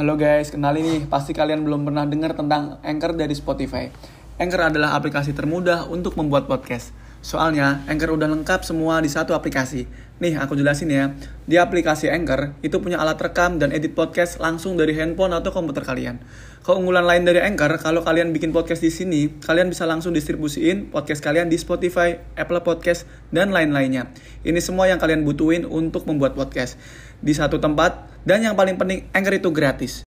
Halo guys, kenalin nih, pasti kalian belum pernah dengar tentang Anchor dari Spotify. Anchor adalah aplikasi termudah untuk membuat podcast. Soalnya, Anchor udah lengkap semua di satu aplikasi. Nih, aku jelasin ya. Di aplikasi Anchor, itu punya alat rekam dan edit podcast langsung dari handphone atau komputer kalian. Keunggulan lain dari Anchor, kalau kalian bikin podcast di sini, kalian bisa langsung distribusiin podcast kalian di Spotify, Apple Podcast, dan lain-lainnya. Ini semua yang kalian butuhin untuk membuat podcast di satu tempat, dan yang paling penting, Anchor itu gratis.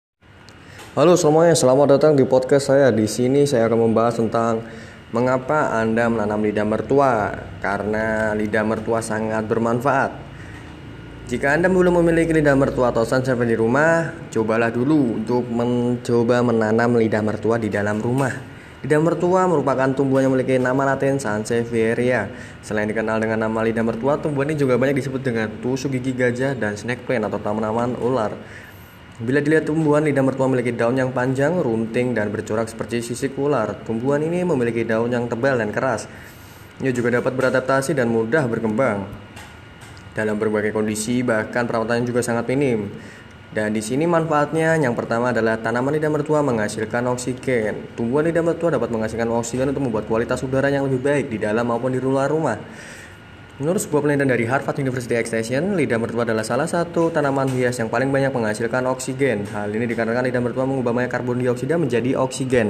Halo semuanya, selamat datang di podcast saya. Di sini saya akan membahas tentang mengapa Anda menanam lidah mertua. Karena lidah mertua sangat bermanfaat. Jika Anda belum memiliki lidah mertua atau sunshine di rumah, cobalah dulu untuk mencoba menanam lidah mertua di dalam rumah. Lidah mertua merupakan tumbuhan yang memiliki nama latin Sansevieria. Selain dikenal dengan nama lidah mertua, tumbuhan ini juga banyak disebut dengan tusuk gigi gajah dan snake plant atau tanaman ular. Bila dilihat tumbuhan lidah mertua memiliki daun yang panjang, runting, dan bercorak seperti sisik ular. Tumbuhan ini memiliki daun yang tebal dan keras. Ia juga dapat beradaptasi dan mudah berkembang. Dalam berbagai kondisi, bahkan perawatannya juga sangat minim. Dan di sini manfaatnya yang pertama adalah tanaman lidah mertua menghasilkan oksigen. Tumbuhan lidah mertua dapat menghasilkan oksigen untuk membuat kualitas udara yang lebih baik di dalam maupun di luar rumah. Menurut sebuah penelitian dari Harvard University Extension, lidah mertua adalah salah satu tanaman hias yang paling banyak menghasilkan oksigen. Hal ini dikarenakan lidah mertua mengubah banyak karbon dioksida menjadi oksigen.